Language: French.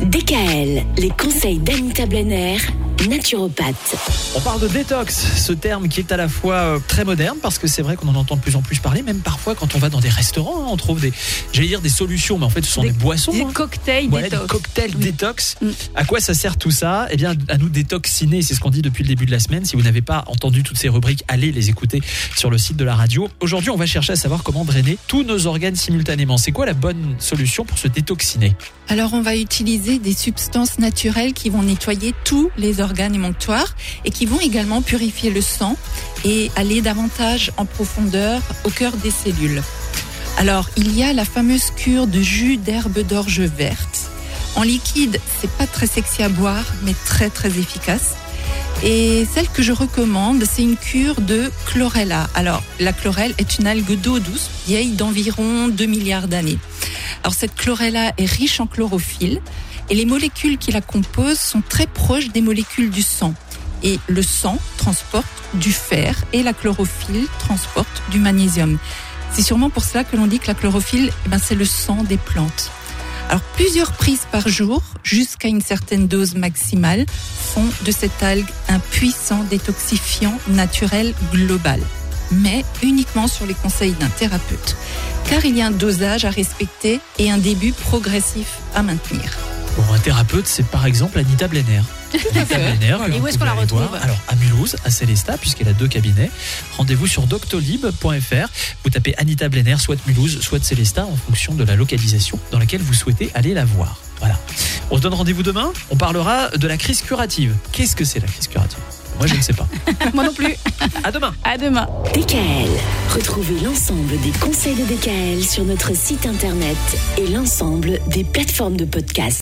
DKL, les conseils d'Anita Blenner, naturopathe. On parle de détox, ce terme qui est à la fois euh, très moderne parce que c'est vrai qu'on en entend de plus en plus parler, même parfois quand on va dans des restaurants, hein, on trouve des, j'allais dire des solutions, mais en fait ce sont des, boissons. Des hein. cocktails Ouais, détox. des cocktails détox. Mm. À quoi ça sert tout ça? Eh bien, à nous détoxiner, c'est ce qu'on dit depuis le début de la semaine. Si vous n'avez pas entendu toutes ces rubriques, allez les écouter sur le site de la radio. Aujourd'hui, on va chercher à savoir comment drainer tous nos organes simultanément. C'est quoi la bonne solution pour se détoxiner? Alors on va utiliser des substances naturelles qui vont nettoyer tous les organes émonctoires et qui vont également purifier le sang et aller davantage en profondeur au cœur des cellules. Alors il y a la fameuse cure de jus d'herbe d'orge verte. En liquide, c'est pas très sexy à boire, mais très très efficace. Et celle que je recommande, c'est une cure de chlorella. Alors, la chlorelle est une algue d'eau douce, vieille d'environ 2 milliards d'années. Alors, cette chlorella est riche en chlorophylle et les molécules qui la composent sont très proches des molécules du sang. Et le sang transporte du fer et la chlorophylle transporte du magnésium. C'est sûrement pour cela que l'on dit que la chlorophylle, eh ben, c'est le sang des plantes. Alors plusieurs prises par jour, jusqu'à une certaine dose maximale, font de cette algue un puissant détoxifiant naturel global, mais uniquement sur les conseils d'un thérapeute, car il y a un dosage à respecter et un début progressif à maintenir. Bon, un thérapeute, c'est par exemple Anita Blenner. Anita Blenner, Et où est-ce qu'on la retrouve voir. Alors, à Mulhouse, à Célestat, puisqu'elle a deux cabinets. Rendez-vous sur doctolib.fr. Vous tapez Anita Blenner, soit de Mulhouse, soit de Célestat, en fonction de la localisation dans laquelle vous souhaitez aller la voir. Voilà. On se donne rendez-vous demain. On parlera de la crise curative. Qu'est-ce que c'est la crise curative? Moi, je ne sais pas. Moi non plus. À demain. À demain. DKL, retrouvez l'ensemble des conseils de DKL sur notre site internet et l'ensemble des plateformes de podcast.